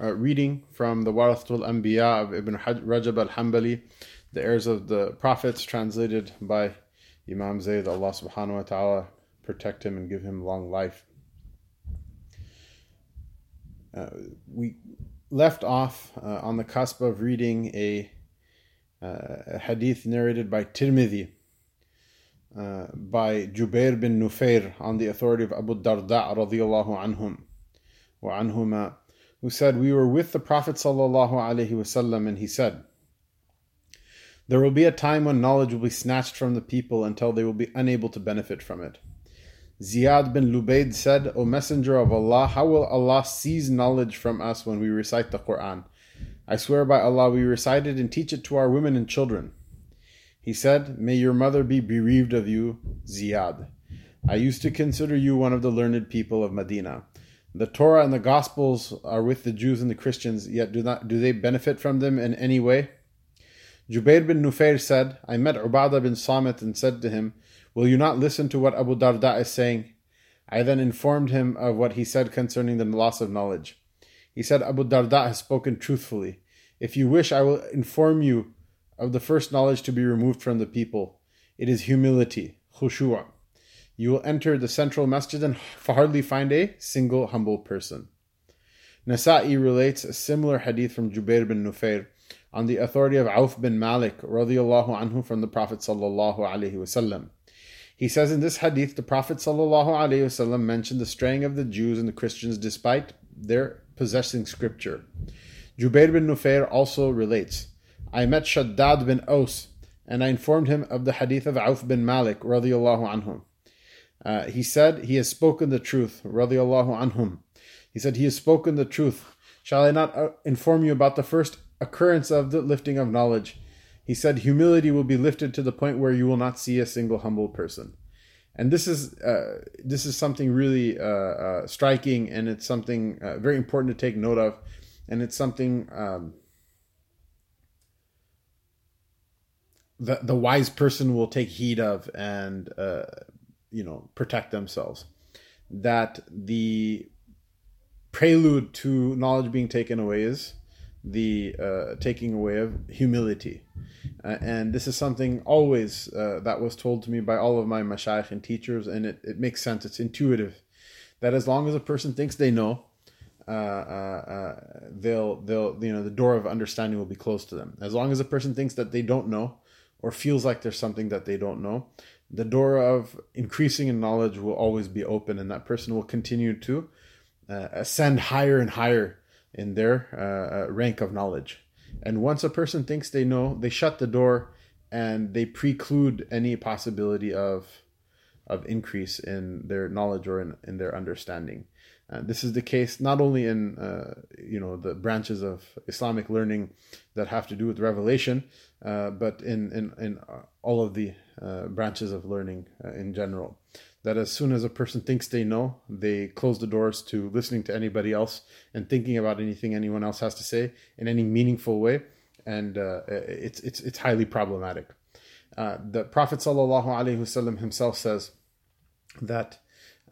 uh, reading from the Warathatul Anbiya of Ibn Rajab al Hanbali, the heirs of the prophets, translated by Imam Zayd. Allah subhanahu wa ta'ala protect him and give him long life. Uh, we left off uh, on the cusp of reading a, uh, a hadith narrated by Tirmidhi. Uh, by Jubair bin Nufair on the authority of Abu Darda radiallahu anhum wa anhuma who said, We were with the Prophet وسلم, and he said, There will be a time when knowledge will be snatched from the people until they will be unable to benefit from it. Ziyad bin Lubaid said, O Messenger of Allah, how will Allah seize knowledge from us when we recite the Quran? I swear by Allah, we recite it and teach it to our women and children. He said, May your mother be bereaved of you, Ziyad. I used to consider you one of the learned people of Medina. The Torah and the Gospels are with the Jews and the Christians, yet do not do they benefit from them in any way? Jubair bin Nufair said, I met Ubadah bin Samit and said to him, Will you not listen to what Abu Darda is saying? I then informed him of what he said concerning the loss of knowledge. He said, Abu Darda has spoken truthfully. If you wish, I will inform you of the first knowledge to be removed from the people. It is humility, khushu'ah you will enter the central masjid and hardly find a single humble person. Nasa'i relates a similar hadith from Jubair bin Nufair on the authority of Auf bin Malik radiallahu anhu from the Prophet sallallahu alaihi wasallam. He says in this hadith, the Prophet wasallam mentioned the straying of the Jews and the Christians despite their possessing scripture. Jubair bin Nufair also relates, I met Shaddad bin Aus and I informed him of the hadith of Auf bin Malik radiallahu anhu. Uh, he said, He has spoken the truth, anhum. He said, He has spoken the truth. Shall I not uh, inform you about the first occurrence of the lifting of knowledge? He said, Humility will be lifted to the point where you will not see a single humble person. And this is uh, this is something really uh, uh, striking, and it's something very important to take note of, and it's something um, the the wise person will take heed of and you know protect themselves that the prelude to knowledge being taken away is the uh, taking away of humility. Uh, and this is something always uh, that was told to me by all of my mashayikh and teachers and it, it makes sense. It's intuitive that as long as a person thinks they know uh, uh, uh, they'll they'll you know the door of understanding will be closed to them. As long as a person thinks that they don't know or feels like there's something that they don't know the door of increasing in knowledge will always be open, and that person will continue to uh, ascend higher and higher in their uh, uh, rank of knowledge. And once a person thinks they know, they shut the door and they preclude any possibility of of increase in their knowledge or in, in their understanding. Uh, this is the case not only in uh, you know the branches of Islamic learning that have to do with revelation, uh, but in in, in all of the uh, branches of learning uh, in general. That as soon as a person thinks they know, they close the doors to listening to anybody else and thinking about anything anyone else has to say in any meaningful way, and it's it's it's highly problematic. the Prophet sallallahu alaihi wasallam himself says that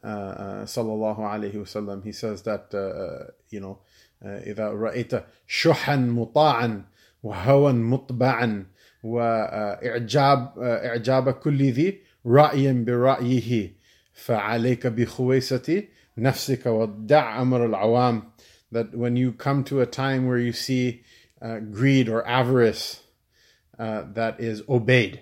sallallahu alaihi wasallam. He says that uh, you know, إذا رأيت شحا مطاعا وهوى مطبعا وإعجاب إعجاب كل ذي رأي برأيه فعليك بخويسة نفسك ودع أمر العوام that when you come to a time where you see uh, greed or avarice uh, that is obeyed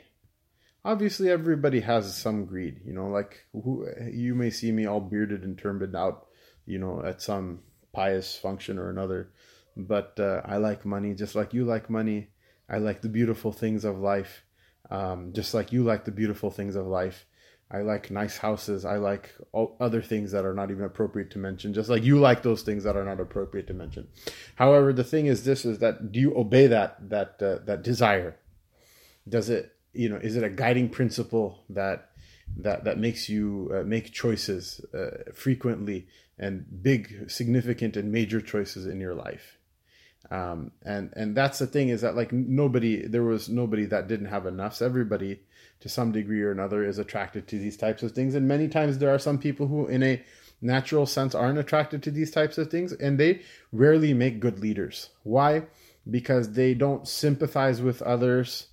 obviously everybody has some greed you know like who, you may see me all bearded and turbaned out you know at some pious function or another but uh, i like money just like you like money i like the beautiful things of life um, just like you like the beautiful things of life I like nice houses. I like other things that are not even appropriate to mention, just like you like those things that are not appropriate to mention. However, the thing is this is that do you obey that that uh, that desire? Does it, you know, is it a guiding principle that that that makes you uh, make choices uh, frequently and big significant and major choices in your life? Um, and and that's the thing is that like nobody there was nobody that didn't have enough. So everybody to some degree or another is attracted to these types of things and many times there are some people who in a natural sense aren't attracted to these types of things and they rarely make good leaders why because they don't sympathize with others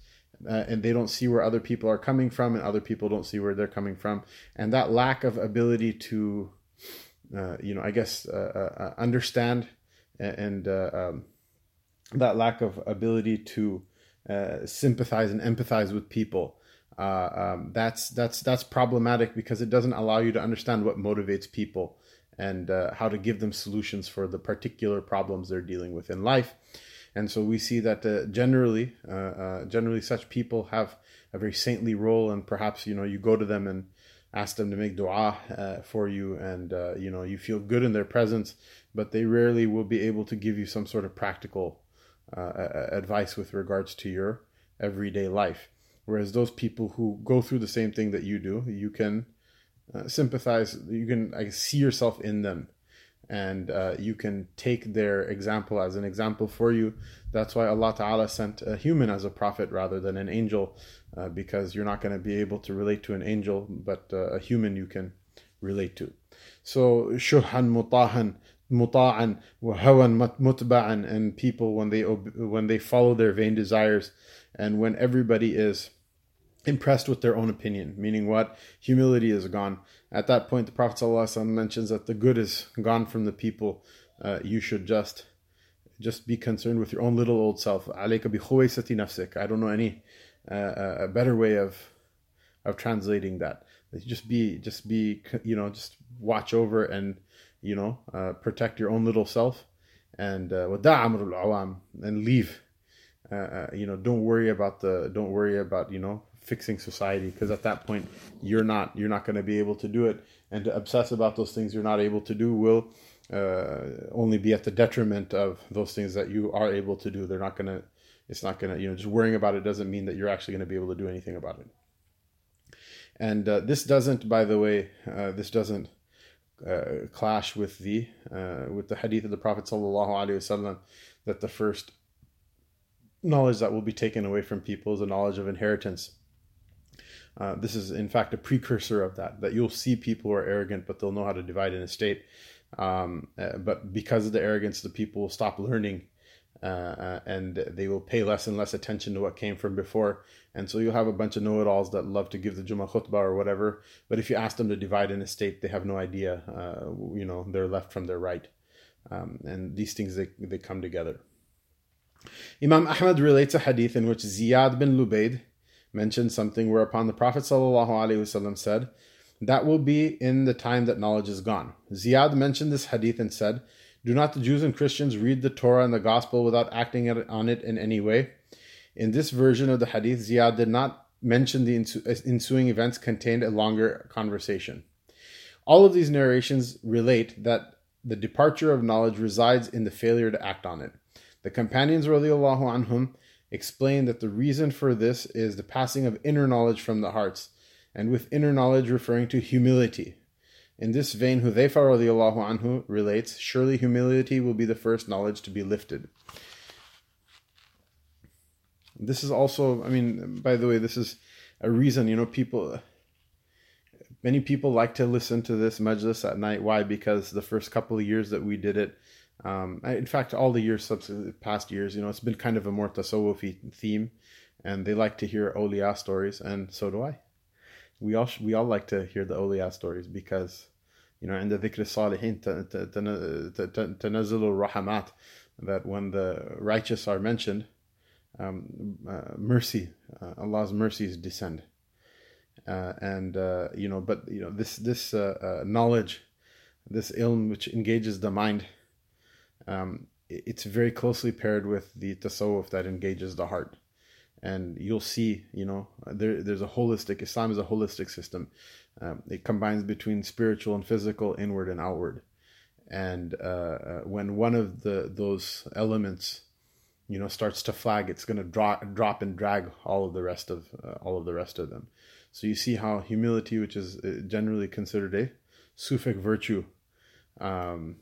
uh, and they don't see where other people are coming from and other people don't see where they're coming from and that lack of ability to uh, you know i guess uh, uh, uh understand and uh, um, that lack of ability to sympathize and empathize with people um, that's that's that's problematic because it doesn't allow you to understand what motivates people and how to give them solutions for the particular problems they're dealing with in life. And so we see that uh, generally, uh, uh, generally, such people have a very saintly role, and perhaps you know you go to them and ask them to make du'a uh, for you, and you know you feel good in their presence, but they rarely will be able to give you some sort of practical advice with regards to your everyday life. Whereas those people who go through the same thing that you do, you can uh, sympathize, you can I see yourself in them, and uh, you can take their example as an example for you. That's why Allah Ta'ala sent a human as a prophet rather than an angel, uh, because you're not going to be able to relate to an angel, but uh, a human you can relate to. So, shurhan mutahan, muta'an wa hawan mutba'an and people when they when they follow their vain desires and when everybody is impressed with their own opinion meaning what? Humility is gone. At that point the prophet ﷺ mentions that the good is gone from the people. Uh, you should just just be concerned with your own little old self. I don't know any uh, a better way of of translating that. Just be just be you know just watch over and you know uh, protect your own little self and uh, and leave. Uh, uh, you know don't worry about the don't worry about you know fixing society because at that point you're not you're not going to be able to do it. And to obsess about those things you're not able to do will uh, only be at the detriment of those things that you are able to do. They're not going to it's not going to you know just worrying about it doesn't mean that you're actually going to be able to do anything about it. And uh, this doesn't by the way uh, this doesn't uh, clash with the with the hadith of the prophet sallallahu that the first knowledge that will be taken away from people is the knowledge of inheritance. Uh, this is, in fact, a precursor of that. That you'll see people who are arrogant, but they'll know how to divide an estate. Um, uh, but because of the arrogance, the people will stop learning, uh, uh, and they will pay less and less attention to what came from before. And so you'll have a bunch of know-it-alls that love to give the Jummah khutbah or whatever. But if you ask them to divide an estate, they have no idea. Uh, you know, they're left from their right, um, and these things they they come together. Imam Ahmad relates a hadith in which Ziyad bin Lubaid mentioned something whereupon the Prophet ﷺ said, That will be in the time that knowledge is gone. Ziyad mentioned this hadith and said, Do not the Jews and Christians read the Torah and the Gospel without acting on it in any way? In this version of the hadith, Ziyad did not mention the uh, ensuing events contained a longer conversation. All of these narrations relate that the departure of knowledge resides in the failure to act on it. The companions anhum explain that the reason for this is the passing of inner knowledge from the hearts, and with inner knowledge referring to humility. In this vein, Hudhayfa radiallahu anhu relates, surely humility will be the first knowledge to be lifted. This is also, I mean, by the way, this is a reason, you know, people, many people like to listen to this majlis at night. Why? Because the first couple of years that we did it, um, in fact, all the years, past years, you know, it's been kind of a more tasawwufi theme, and they like to hear awliya stories, and so do I. We all we all like to hear the awliya stories because, you know, in the dhikr salihin, tanazzul rahamat, that when the righteous are mentioned, um, uh, mercy, uh, Allah's mercies descend, uh, and uh, you know, but you know, this this uh, uh, knowledge, this ilm which engages the mind um, it's very closely paired with the tasawwuf that engages the heart. and you'll see, you know, there, there's a holistic, Islam is a holistic system. Um, it combines between spiritual and physical, inward and outward. And uh, uh, when one of the those elements, you know, starts to flag, it's going to drop, drop and drag all of the rest of uh, all of the rest of them. So you see how humility, which is uh, generally considered a Sufic virtue, um,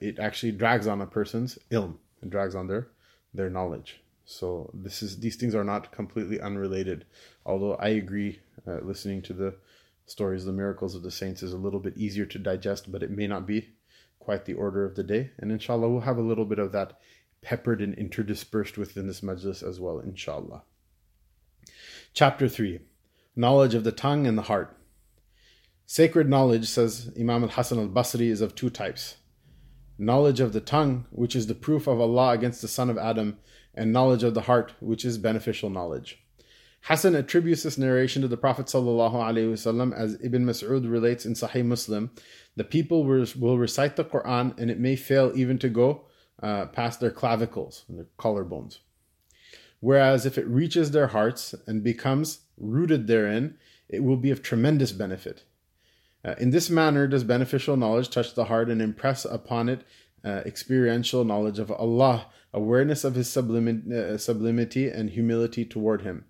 it actually drags on a person's ilm, it drags on their their knowledge. So this is these things are not completely unrelated. Although I agree, uh, listening to the stories, the miracles of the saints is a little bit easier to digest, but it may not be quite the order of the day. And inshallah, we'll have a little bit of that peppered and interdispersed within this majlis as well, inshallah. Chapter 3 Knowledge of the tongue and the heart. Sacred knowledge, says Imam al Hasan al Basri, is of two types knowledge of the tongue, which is the proof of Allah against the son of Adam, and knowledge of the heart, which is beneficial knowledge. Hassan attributes this narration to the Prophet ﷺ as Ibn Mas'ud relates in Sahih Muslim. The people will recite the Quran and it may fail even to go uh, past their clavicles and their collarbones. Whereas if it reaches their hearts and becomes rooted therein, it will be of tremendous benefit. Uh, in this manner does beneficial knowledge touch the heart and impress upon it uh, experiential knowledge of Allah, awareness of His sublimity, uh, sublimity and humility toward Him.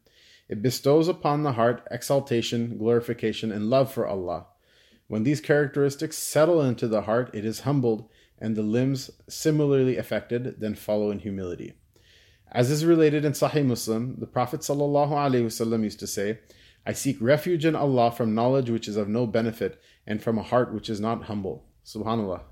It bestows upon the heart exaltation, glorification, and love for Allah. When these characteristics settle into the heart, it is humbled, and the limbs, similarly affected, then follow in humility. As is related in Sahih Muslim, the Prophet ﷺ used to say, I seek refuge in Allah from knowledge which is of no benefit and from a heart which is not humble. Subhanallah.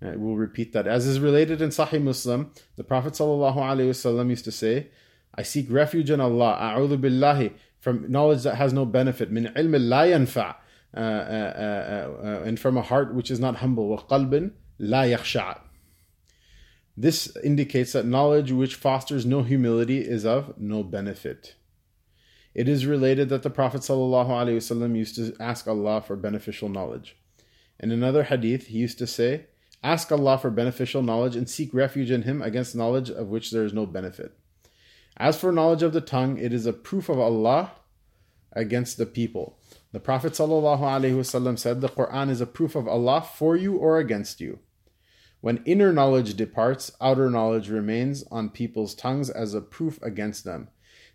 I will repeat that. As is related in Sahih Muslim, the Prophet ﷺ used to say, I seek refuge in Allah, a'udhu billahi, from knowledge that has no benefit, min ilm la yanfa, uh, uh, uh, and from a heart which is not humble, wa qalbin la yakhsha'. This indicates that knowledge which fosters no humility is of no benefit. It is related that the Prophet ﷺ used to ask Allah for beneficial knowledge. In another hadith, he used to say, Ask Allah for beneficial knowledge and seek refuge in Him against knowledge of which there is no benefit. As for knowledge of the tongue, it is a proof of Allah against the people. The Prophet ﷺ said, The Quran is a proof of Allah for you or against you. When inner knowledge departs, outer knowledge remains on people's tongues as a proof against them.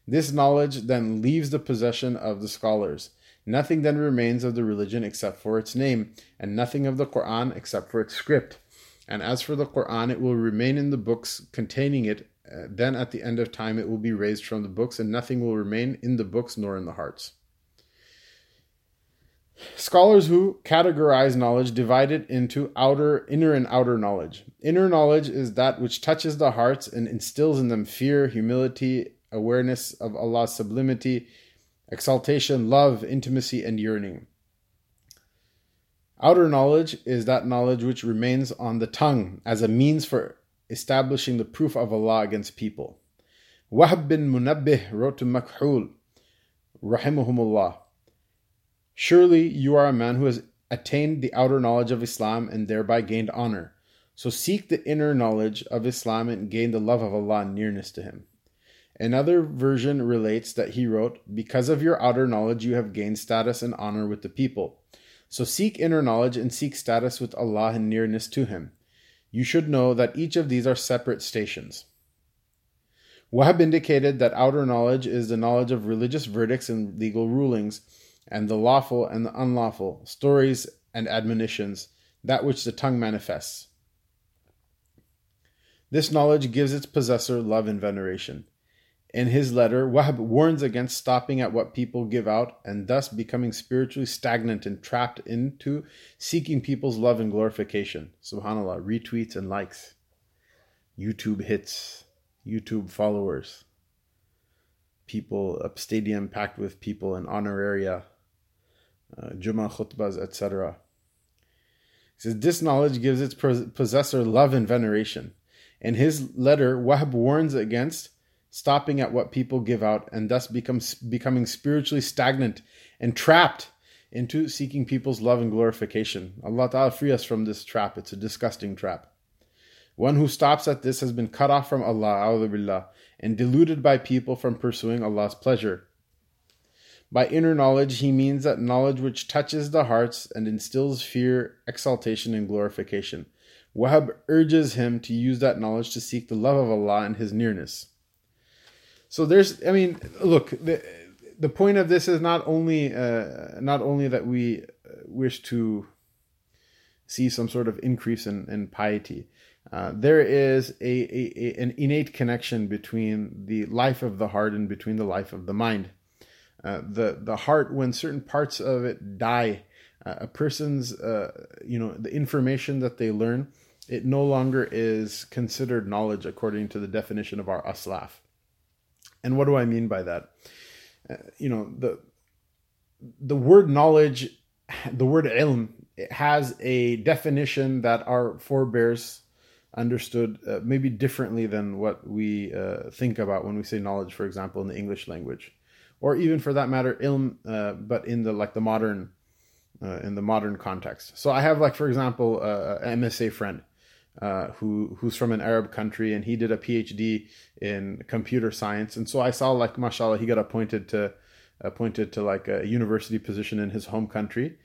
This knowledge then leaves the possession of the scholars. Nothing then remains of the religion except for its name, and nothing of the Quran except for its script. And as for the Quran, it will remain in the books containing it. Uh, then at the end of time, it will be raised from the books, and nothing will remain in the books nor in the hearts. Scholars who categorize knowledge divide it into outer, inner, and outer knowledge. Inner knowledge is that which touches the hearts and instills in them fear, humility, awareness of Allah's sublimity, exaltation, love, intimacy, and yearning. Outer knowledge is that knowledge which remains on the tongue as a means for establishing the proof of Allah against people. Wahb bin Munabbih wrote to Makhul, Rahimahumullah, Surely you are a man who has attained the outer knowledge of Islam and thereby gained honor. So seek the inner knowledge of Islam and gain the love of Allah and nearness to Him. Another version relates that he wrote, Because of your outer knowledge, you have gained status and honor with the people. So seek inner knowledge and seek status with Allah and nearness to Him. You should know that each of these are separate stations. Wahab indicated that outer knowledge is the knowledge of religious verdicts and legal rulings, and the lawful and the unlawful, stories and admonitions, that which the tongue manifests. This knowledge gives its possessor love and veneration. In his letter, Wahb warns against stopping at what people give out and thus becoming spiritually stagnant and trapped into seeking people's love and glorification. Subhanallah, retweets and likes, YouTube hits, YouTube followers, people, a stadium packed with people in honoraria, uh, Jummah khutbas, etc. He says, This knowledge gives its possessor love and veneration. In his letter, Wahb warns against stopping at what people give out, and thus becomes becoming spiritually stagnant and trapped into seeking people's love and glorification. Allah Ta'ala free us from this trap. It's a disgusting trap. One who stops at this has been cut off from Allah billah, and deluded by people from pursuing Allah's pleasure. By inner knowledge, he means that knowledge which touches the hearts and instills fear, exaltation, and glorification. Wahab urges him to use that knowledge to seek the love of Allah and His nearness. So there's, I mean, look, the, the point of this is not only uh, not only that we wish to see some sort of increase in, in piety. Uh, there is a, a, a, an innate connection between the life of the heart and between the life of the mind. Uh, the the heart, when certain parts of it die, uh, a person's uh, you know the information that they learn, it no longer is considered knowledge according to the definition of our aslaf. And what do I mean by that? Uh, you know the the word knowledge the word ilm it has a definition that our forebears understood uh, maybe differently than what we uh, think about when we say knowledge, for example, in the English language, or even for that matter, ilm, uh, but in the like the modern, uh, in the modern context. So I have like, for example, uh, an MSA friend Uh, who who's from an Arab country and he did a PhD in computer science and so I saw like mashallah he got appointed to appointed to like a university position in his home country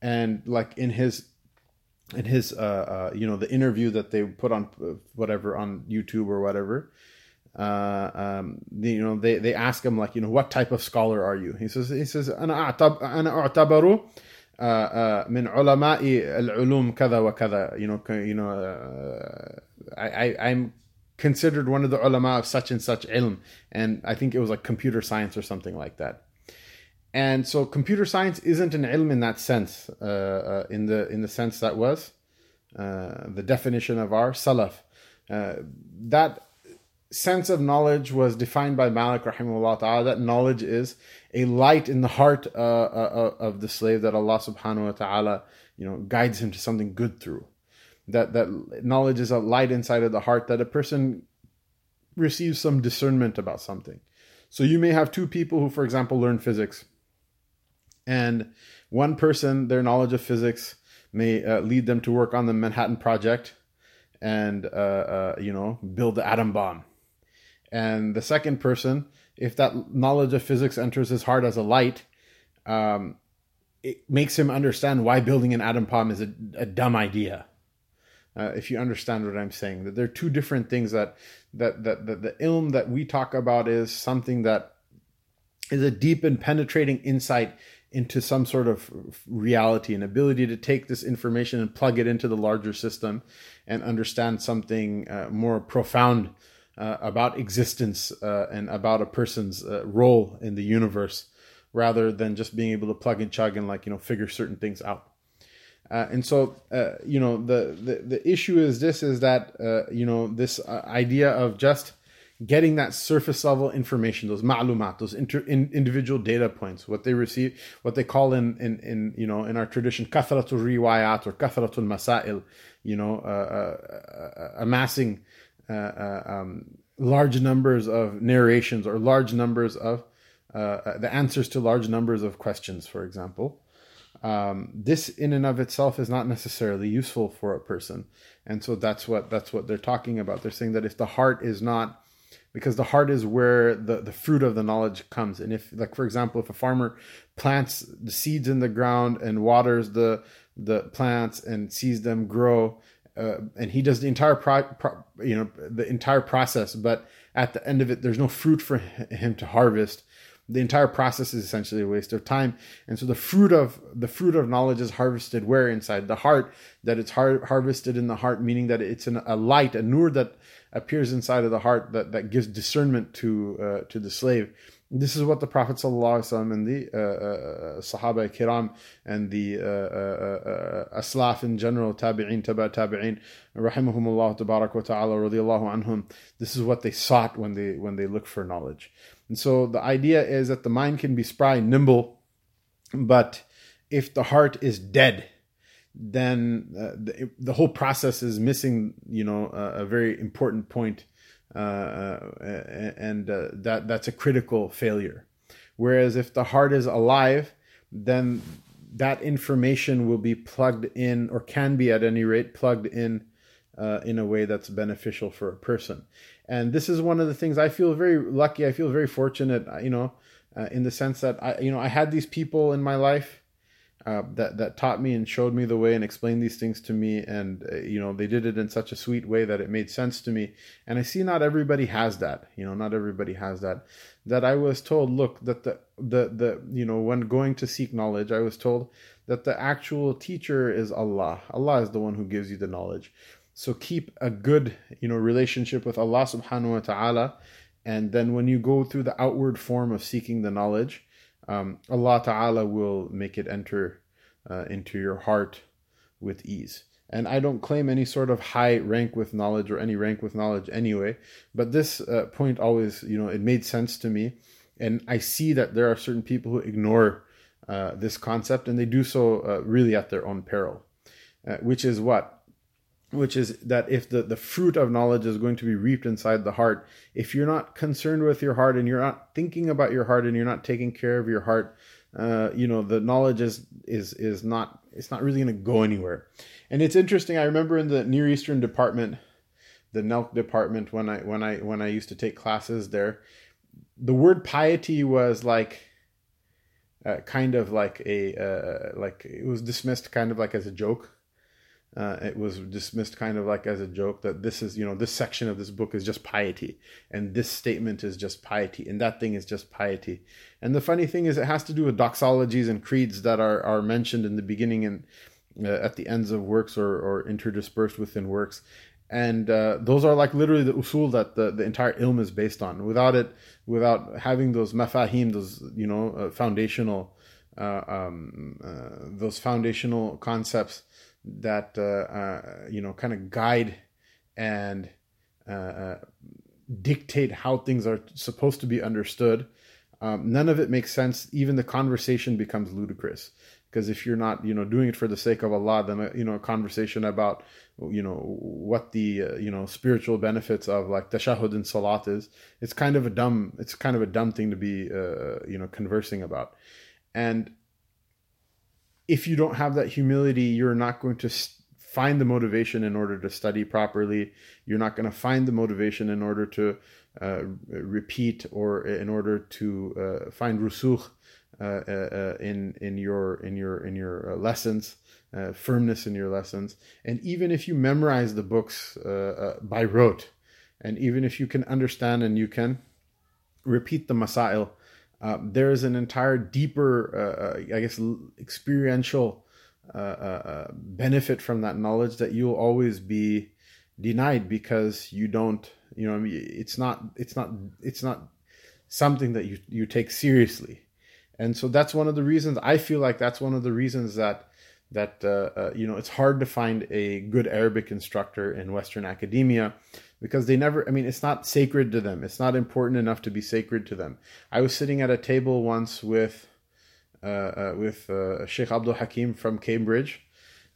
and like in his in his uh, uh you know the interview that they put on uh, whatever on youtube or whatever uh um the, you know they they ask him like you know what type of scholar are you he says he says انا اعتبر انا اعتبر من علماء العلوم كذا وكذا you know you know uh, I, I I'm considered one of the ulama of such and such ilm and I think it was like computer science or something like that and so computer science isn't an ilm in that sense, uh, uh, in the in the sense that was uh, the definition of our salaf. Uh, that sense of knowledge was defined by Malik rahimahullah ta'ala. That knowledge is a light in the heart uh, uh, of the slave that Allah subhanahu wa ta'ala you know guides him to something good through. That that knowledge is a light inside of the heart that a person receives some discernment about something. So you may have two people who, for example, learn physics and one person, their knowledge of physics may uh, lead them to work on the Manhattan Project and, uh, uh, you know, build the atom bomb. And the second person, if that knowledge of physics enters his heart as a light, um, it makes him understand why building an atom bomb is a, a dumb idea. Uh, if you understand what I'm saying, that there are two different things that that that, that the ilm that we talk about is something that is a deep and penetrating insight into some sort of reality, an ability to take this information and plug it into the larger system and understand something uh, more profound uh, about existence uh, and about a person's uh, role in the universe rather than just being able to plug and chug and like you know figure certain things out. Uh, and so uh, you know the, the the issue is this is that you know this idea of just getting that surface level information, those ma'lumat, those inter, in, individual data points, what they receive, what they call in, in, in you know, in our tradition, kathratul riwayat or kathratul masail, you know, uh, uh, uh amassing uh, uh, um, large numbers of narrations or large numbers of uh, the answers to large numbers of questions, for example. Um, this in and of itself is not necessarily useful for a person and so that's what that's what they're talking about they're saying that if the heart is not because the heart is where the, the fruit of the knowledge comes. And if, like, for example, if a farmer plants the seeds in the ground and waters the, the plants and sees them grow, uh, and he does the entire pro, pro, you know the entire process but at the end of it there's no fruit for him to harvest. The entire process is essentially a waste of time. And so the fruit of the fruit of knowledge is harvested where? Inside the heart that it's har- harvested in the heart meaning that it's an, a light a nur that appears inside of the heart that, that gives discernment to uh, to the slave. This is what the Prophet ﷺ and the uh, uh, Sahaba Kiram and the uh, uh, uh, Aslaf in general, Tabi'in, Taba Tabi'in, Rahimahumullah Tabarak wa Ta'ala, radiallahu anhum, this is what they sought when they when they look for knowledge. And so the idea is that the mind can be spry, nimble, but if the heart is dead, then uh, the, the, whole process is missing, you know, a very important point, uh, uh and uh, that that's a critical failure. Whereas if the heart is alive, then that information will be plugged in, or can be at any rate plugged in uh, in a way that's beneficial for a person. And this is one of the things I feel very lucky. I feel very fortunate, you know, uh, in the sense that I, you know, I had these people in my life uh, that that taught me and showed me the way and explained these things to me, and uh, you know, they did it in such a sweet way that it made sense to me. And I see not everybody has that. You know, not everybody has that. That I was told, look, that the the the you know, when going to seek knowledge, I was told that the actual teacher is Allah. Allah is the one who gives you the knowledge. So keep a good, you know, relationship with Allah subhanahu wa ta'ala. And then when you go through the outward form of seeking the knowledge, um, Allah ta'ala will make it enter uh, into your heart with ease. And I don't claim any sort of high rank with knowledge or any rank with knowledge anyway, but this uh, point always, you know, it made sense to me. And I see that there are certain people who ignore uh, this concept and they do so uh, really at their own peril, uh, which is what? Which is that if the, the fruit of knowledge is going to be reaped inside the heart, if you're not concerned with your heart and you're not thinking about your heart and you're not taking care of your heart, uh, you know, the knowledge is is is not it's not really going to go anywhere. And it's interesting. I remember in the Near Eastern department, the NELC department, when I when I when I used to take classes there, the word piety was like. Uh, kind of like a uh, like it was dismissed kind of like as a joke uh, it was dismissed kind of like as a joke that this is, you know, this section of this book is just piety, and this statement is just piety, and that thing is just piety. And the funny thing is, it has to do with doxologies and creeds that are, are mentioned in the beginning and uh, at the ends of works or, or interdispersed within works. And uh, those are like literally the usul that the, the entire ilm is based on. Without it, without having those mafahim, those, you know, uh, foundational, uh, um, uh, those foundational concepts that uh, uh, you know kind of guide and uh, dictate how things are supposed to be understood. Um, none of it makes sense. Even the conversation becomes ludicrous because if you're not you know doing it for the sake of Allah, then you know a conversation about you know what the uh, you know spiritual benefits of like tashahud and salat is, it's kind of a dumb it's kind of a dumb thing to be uh, you know conversing about, and if you don't have that humility, you're not going to find the motivation in order to study properly. You're not going to find the motivation in order to uh, repeat or in order to uh, find rusukh uh, uh, uh, in in your in your in your uh, lessons, firmness in your lessons. And even if you memorize the books by rote, and even if you can understand and you can repeat the masail uh, there is an entire deeper, uh, uh I guess, experiential uh, uh, benefit from that knowledge that you'll always be denied because you don't, you know, it's not, it's not, it's not something that you you take seriously, and so that's one of the reasons I feel like that's one of the reasons that that you know it's hard to find a good Arabic instructor in Western academia because they never i mean it's not sacred to them. It's not important enough to be sacred to them. I was sitting at a table once with uh, uh, with uh, sheikh abdul hakim from cambridge.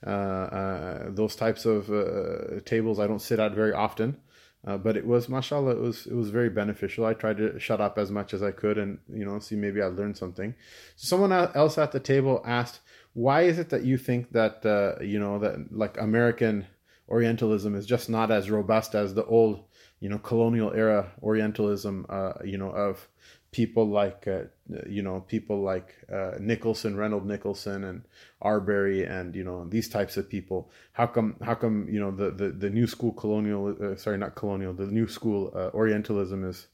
Uh, uh, those types of uh, tables i don't sit at very often. But it was mashallah it was it was very beneficial. I tried to shut up as much as i could and you know see maybe i learned something. So someone else at the table asked why is it that you think that you know that like american Orientalism is just not as robust as the old, you know, colonial era Orientalism, uh, you know, of people like, uh, you know, people like uh, Nicholson, Reynold Nicholson, and Arberry, and you know, these types of people. How come? How come? You know, the the, the new school colonial, uh, sorry, not colonial, the new school uh, Orientalism is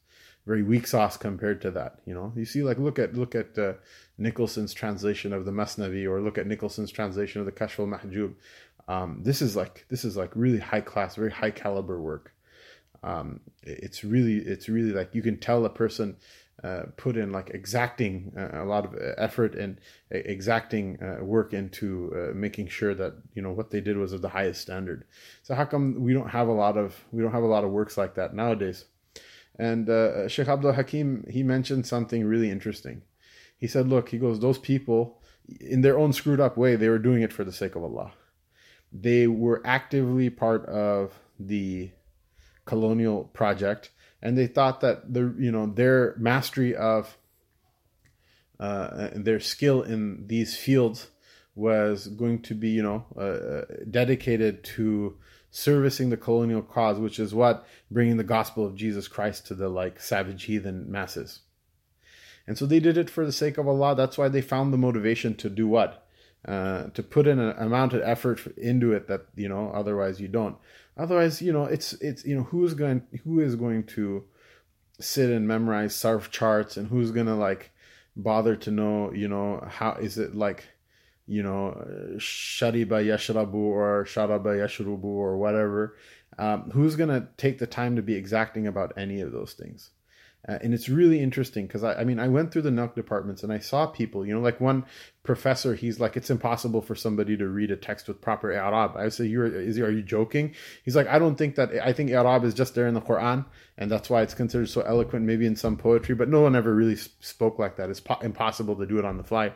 very weak sauce compared to that. You know, you see, like look at look at uh, Nicholson's translation of the Masnavi, or look at Nicholson's translation of the Kashf al Mahjub. Um, this is like this is like really high class, very high caliber work. Um, it's really it's really like you can tell a person uh, put in like exacting uh, a lot of effort and exacting uh, work into uh, making sure that you know what they did was of the highest standard. So how come we don't have a lot of we don't have a lot of works like that nowadays? And uh, Sheikh Abdul Hakim he mentioned something really interesting. He said, "Look, he goes those people in their own screwed up way they were doing it for the sake of Allah." They were actively part of the colonial project and they thought that the you know their mastery of uh, their skill in these fields was going to be you know uh, dedicated to servicing the colonial cause, which is what bringing the gospel of Jesus Christ to the like savage heathen masses. And so they did it for the sake of Allah. That's why they found the motivation to do what? Uh, to put in an amount of effort into it that you know otherwise you don't. Otherwise you know it's it's you know who's going who is going to sit and memorize sarf charts and who's going to like bother to know you know how is it like you know shariba yashrabu or sharaba yashrubu or whatever um, who's going to take the time to be exacting about any of those things uh, and it's really interesting because I, I mean I went through the NELC departments and I saw people, you know, like one professor, he's like, it's impossible for somebody to read a text with proper i'rab. I say, you're is are you joking? He's like, I don't think that I think i'rab is just there in the Quran, and that's why it's considered so eloquent, maybe in some poetry, but no one ever really spoke like that. It's po- impossible to do it on the fly.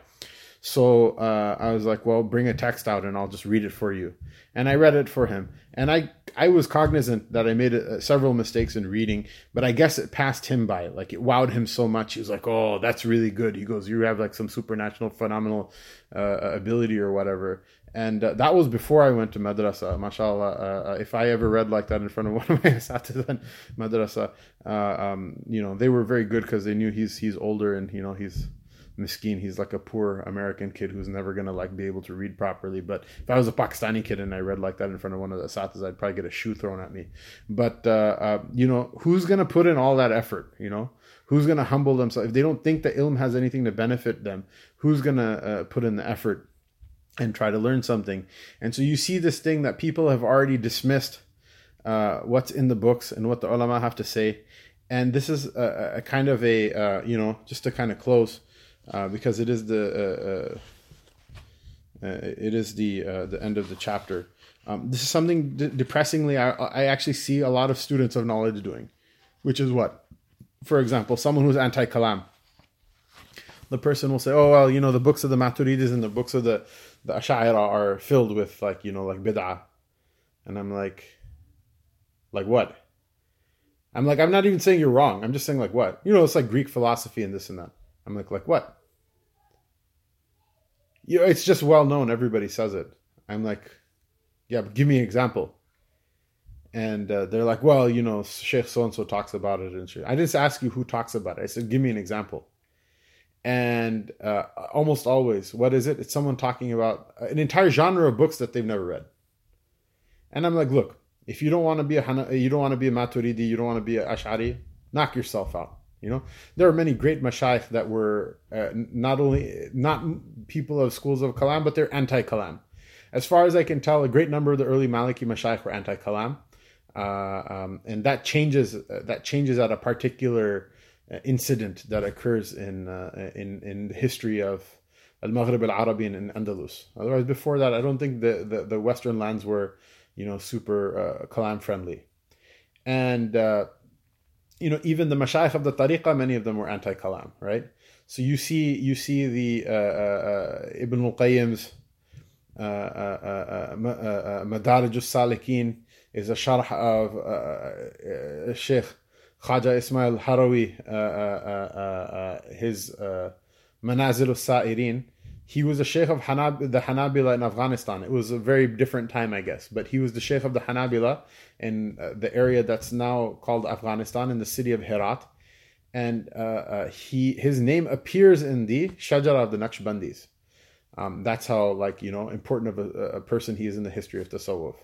So uh, I was like, well, bring a text out and I'll just read it for you. And I read it for him. And I, I was cognizant that I made uh, several mistakes in reading, but I guess it passed him by. Like it wowed him so much. He was like, oh, that's really good. He goes, you have like some supernatural, phenomenal uh, ability or whatever. And uh, that was before I went to madrasa. Mashallah, uh, uh, if I ever read like that in front of one of my asatiz madrasa, um, you know, they were very good because they knew he's he's older and you know he's miskeen. He's like a poor American kid who's never gonna like be able to read properly. But if I was a Pakistani kid and I read like that in front of one of the asatiz, I'd probably get a shoe thrown at me. But uh, uh, you know, who's gonna put in all that effort? You know, who's gonna humble themselves if they don't think that ilm has anything to benefit them? Who's gonna uh, put in the effort and try to learn something? And so you see this thing that people have already dismissed. Uh, what's in the books and what the ulama have to say, and this is a, a kind of a uh, you know just to kind of close uh, because it is the uh, uh, uh it is the uh, the end of the chapter. Um, this is something de- depressingly I, I actually see a lot of students of knowledge doing, which is what, for example, someone who's anti-kalam. The person will say, "Oh well, you know, the books of the Maturidis and the books of the the Ash'ira are filled with like you know like bid'ah," and I'm like, like what? I'm like, I'm not even saying you're wrong. I'm just saying like what? You know, it's like Greek philosophy and this and that. I'm like, like what? You know, it's just well known. Everybody says it. I'm like, yeah, but give me an example. And uh, they're like, well, you know, Sheikh so and so talks about it. And I didn't ask you who talks about it. I said, give me an example. And uh, almost always, what is it? It's someone talking about an entire genre of books that they've never read. And I'm like, look, if you don't want to be a Hana, you don't want to be a Maturidi, you don't want to be a Ash'ari, knock yourself out. You know, there are many great mashayikh that were uh, not only not people of schools of kalam, but they're anti-kalam. As far as I can tell, a great number of the early Maliki mashayikh were anti-kalam, uh, um, and that changes uh, that changes at a particular uh, incident that occurs in uh, in in the history of Al Maghrib Al Arabi and Andalus. Otherwise, before that, I don't think the, the, the Western lands were you know super uh, kalam friendly, and you know, even the mashayikh of the tariqah, many of them were anti-kalam, right? So you see, you see the uh, uh, uh Ibn al-Qayyim's uh, uh, uh Madarij al-Salikin is a sharh of Sheikh Khaja Ismail Harawi, his Manazil al-Sa'irin, he was a sheikh of Hanab- the Hanabila in Afghanistan. It was a very different time, I guess, but he was the sheikh of the Hanabila in uh, the area that's now called Afghanistan in the city of Herat. And uh, uh, he his name appears in the Shajara of the Naqshbandis. Um, that's how like you know important of a, a, person he is in the history of Tasawwuf.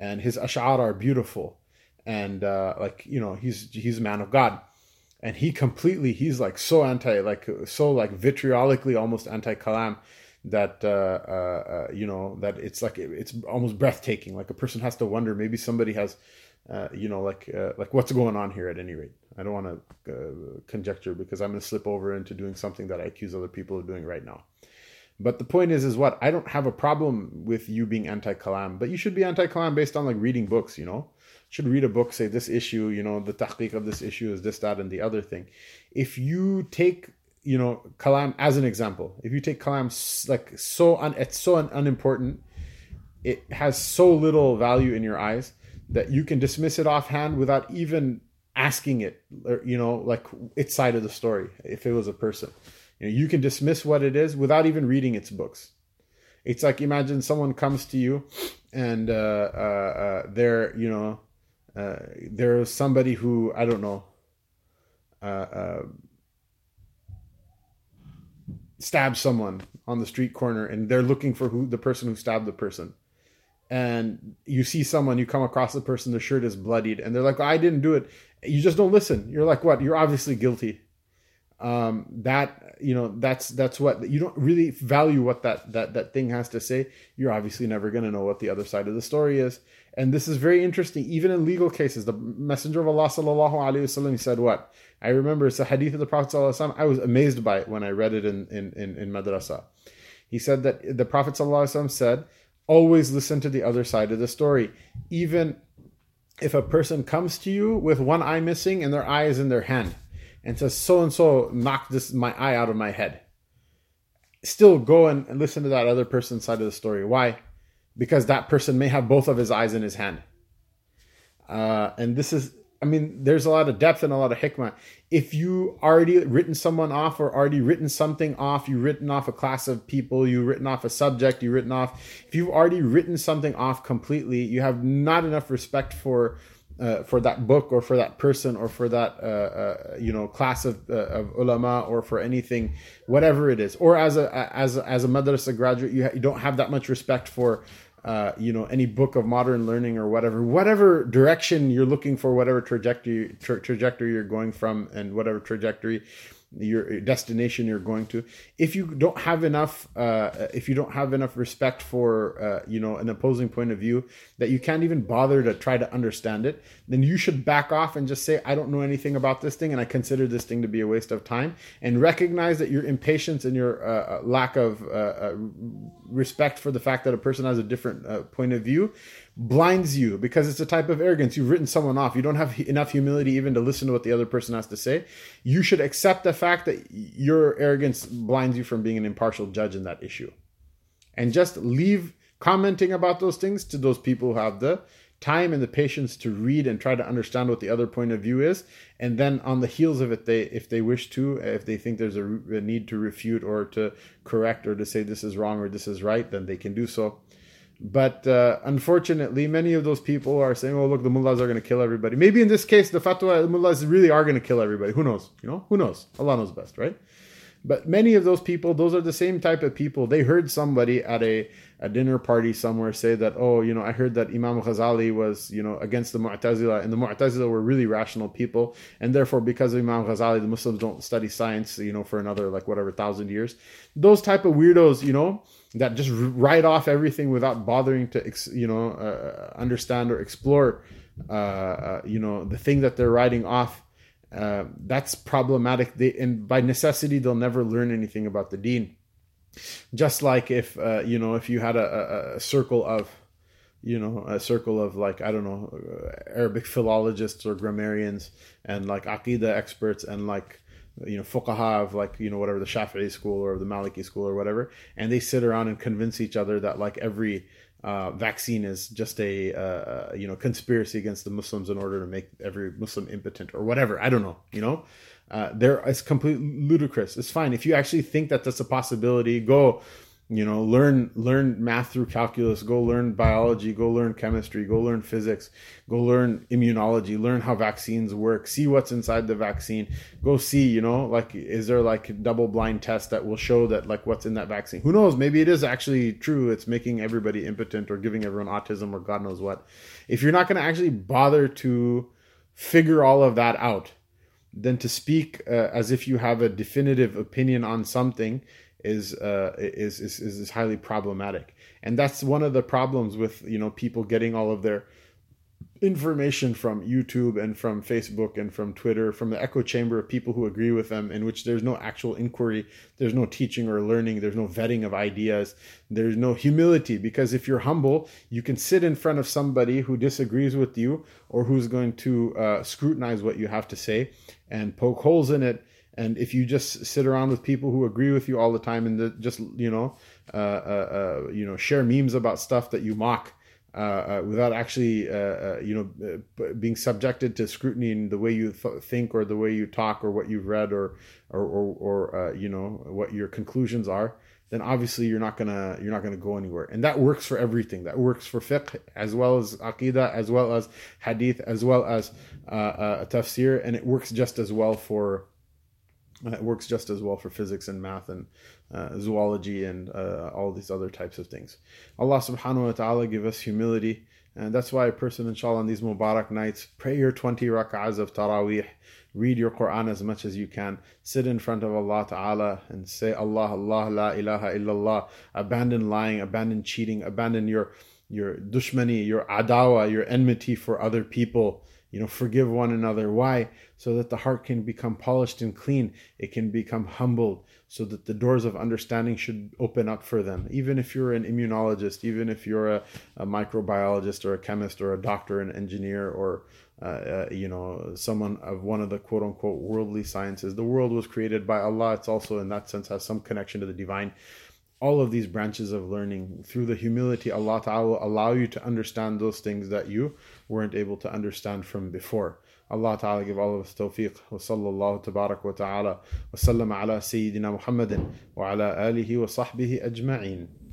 And his ash'ar are beautiful, and uh, like you know he's he's a man of God and he completely he's like so anti like so like vitriolically almost anti kalam that uh, uh, uh, you know that it's like it's almost breathtaking. Like a person has to wonder maybe somebody has uh, you know like uh, like what's going on here at any rate? I don't want to uh, conjecture because i'm going to slip over into doing something that i accuse other people of doing right now but the point is is what i don't have a problem with you being anti kalam but you should be anti kalam based on like reading books you know should read a book, say this issue, you know, the tahqiq of this issue is this, that, and the other thing. If you take, you know, kalam as an example, if you take kalam like so, un, it's so un, unimportant, it has so little value in your eyes that you can dismiss it offhand without even asking it, you know, like its side of the story. If it was a person, you know, you can dismiss what it is without even reading its books. It's like imagine someone comes to you and uh, uh, uh, they're, you know, uh, there's somebody who, I don't know, uh, uh, stabs someone on the street corner and they're looking for who the person who stabbed the person. And you see someone you come across the person their shirt is bloodied and they're like i didn't do it. You just don't listen. You're like what? You're obviously guilty um, that you know that's that's what you don't really value what that that that thing has to say. You're obviously never going to know what the other side of the story is. And this is very interesting even in legal cases. The messenger of allah sallallahu alaihi wasallam said what? I remember it's a hadith of the prophet sallallahu i was amazed by it when i read it in in in, in madrasa. He said that the prophet sallallahu said always listen to the other side of the story. Even if a person comes to you with one eye missing and their eye is in their hand and says so and so knocked this my eye out of my head. Still go and, listen to that other person's side of the story. Why? Because that person may have both of his eyes in his hand. Uh, and this is i mean there's a lot of depth and a lot of hikmah. If you already written someone off or already written something off you written off a class of people you written off a subject you written off if you've already written something off completely you have not enough respect for uh, for that book or for that person or for that uh, uh, you know class of, uh, of ulama or for anything whatever it is. Or as a as a, as a madrasa graduate you, ha- you don't have that much respect for uh, you know any book of modern learning or whatever. Whatever direction you're looking for whatever trajectory tra- trajectory you're going from and whatever trajectory your destination you're going to. If you don't have enough uh, if you don't have enough respect for uh, you know an opposing point of view that you can't even bother to try to understand it then you should back off and just say i don't know anything about this thing and i consider this thing to be a waste of time. And recognize that your impatience and your uh, uh lack of uh, uh, respect for the fact that a person has a different point of view blinds you because it's a type of arrogance. You've written someone off. You don't have enough humility even to listen to what the other person has to say. You should accept the fact that your arrogance blinds you from being an impartial judge in that issue. And just leave commenting about those things to those people who have the time and the patience to read and try to understand what the other point of view is and then on the heels of it they if they wish to if they think there's a, a need to refute or to correct or to say this is wrong or this is right then they can do so but uh, unfortunately, many of those people are saying, "Oh, look, the mullahs are going to kill everybody." Maybe in this case, the fatwa the mullahs really are going to kill everybody. Who knows? You know, who knows? Allah knows best, right? But many of those people, those are the same type of people. They heard somebody at a, a dinner party somewhere say that, oh, you know, I heard that Imam Ghazali was, you know, against the Mu'tazila, and the Mu'tazila were really rational people, and therefore, because of Imam Ghazali, the Muslims don't study science, you know, for another like whatever thousand years. Those type of weirdos, you know, that just write off everything without bothering to, you know, uh, understand or explore, uh, uh, you know, the thing that they're writing off uh, that's problematic. They, and by necessity, they'll never learn anything about the deen. Just like if uh, you know, if you had a, a, a, circle of, you know, a circle of like I don't know, uh, Arabic philologists or grammarians and like aqidah experts and like you know fuqaha of like you know whatever the Shafi'i school or the Maliki school or whatever, and they sit around and convince each other that like every uh, vaccine is just a uh, you know conspiracy against the Muslims in order to make every Muslim impotent or whatever. I don't know. You know, uh, there it's completely ludicrous. It's fine if you actually think that that's a possibility. Go you know learn learn math through calculus go learn biology go learn chemistry go learn physics go learn immunology learn how vaccines work see what's inside the vaccine go see you know like is there like double blind test that will show that like what's in that vaccine? Who knows? Maybe it is actually true. It's making everybody impotent or giving everyone autism or god knows what. If you're not going to actually bother to figure all of that out then to speak uh, as if you have a definitive opinion on something is, uh, is, is is highly problematic, and that's one of the problems with you know people getting all of their information from YouTube and from Facebook and from Twitter, from the echo chamber of people who agree with them, in which there's no actual inquiry, there's no teaching or learning, there's no vetting of ideas, there's no humility. Because if you're humble, you can sit in front of somebody who disagrees with you or who's going to uh, scrutinize what you have to say and poke holes in it and if you just sit around with people who agree with you all the time and the, just you know uh, uh, uh, you know share memes about stuff that you mock uh, uh, without actually, uh, uh you know, uh, being subjected to scrutiny in the way you th- think or the way you talk or what you've read or, or, or, or uh, you know, what your conclusions are, then obviously you're not gonna you're not gonna go anywhere. And that works for everything. That works for fiqh as well as aqidah, as well as hadith, as well as tafsir, and it works just as well for it works just as well for physics and math and uh, zoology and uh, all these other types of things. Allah subhanahu wa ta'ala give us humility. And that's why a person, inshallah, on these Mubarak nights, pray your 20 rak'ahs of Taraweeh, read your Quran as much as you can, sit in front of Allah Ta'ala and say, Allah, Allah, La ilaha illallah. Abandon lying, abandon cheating, abandon your, your dushmani, your adawa, your enmity for other people you know forgive one another. Why? So that the heart can become polished and clean. It can become humbled. So that the doors of understanding should open up for them. Even if you're an immunologist even if you're a, a microbiologist or a chemist or a doctor an engineer or uh, uh, you know someone of one of the quote unquote worldly sciences. The world was created by allah. It's also in that sense has some connection to the divine. All of these branches of learning through the humility Allah Ta'ala will allow you to understand those things that you weren't able to understand from before. Allah Ta'ala give all of us tawfiq. Wa sallallahu tabarak wa ta'ala wa sallam ala Sayyidina Muhammadin wa ala alihi wa sahbihi ajma'in.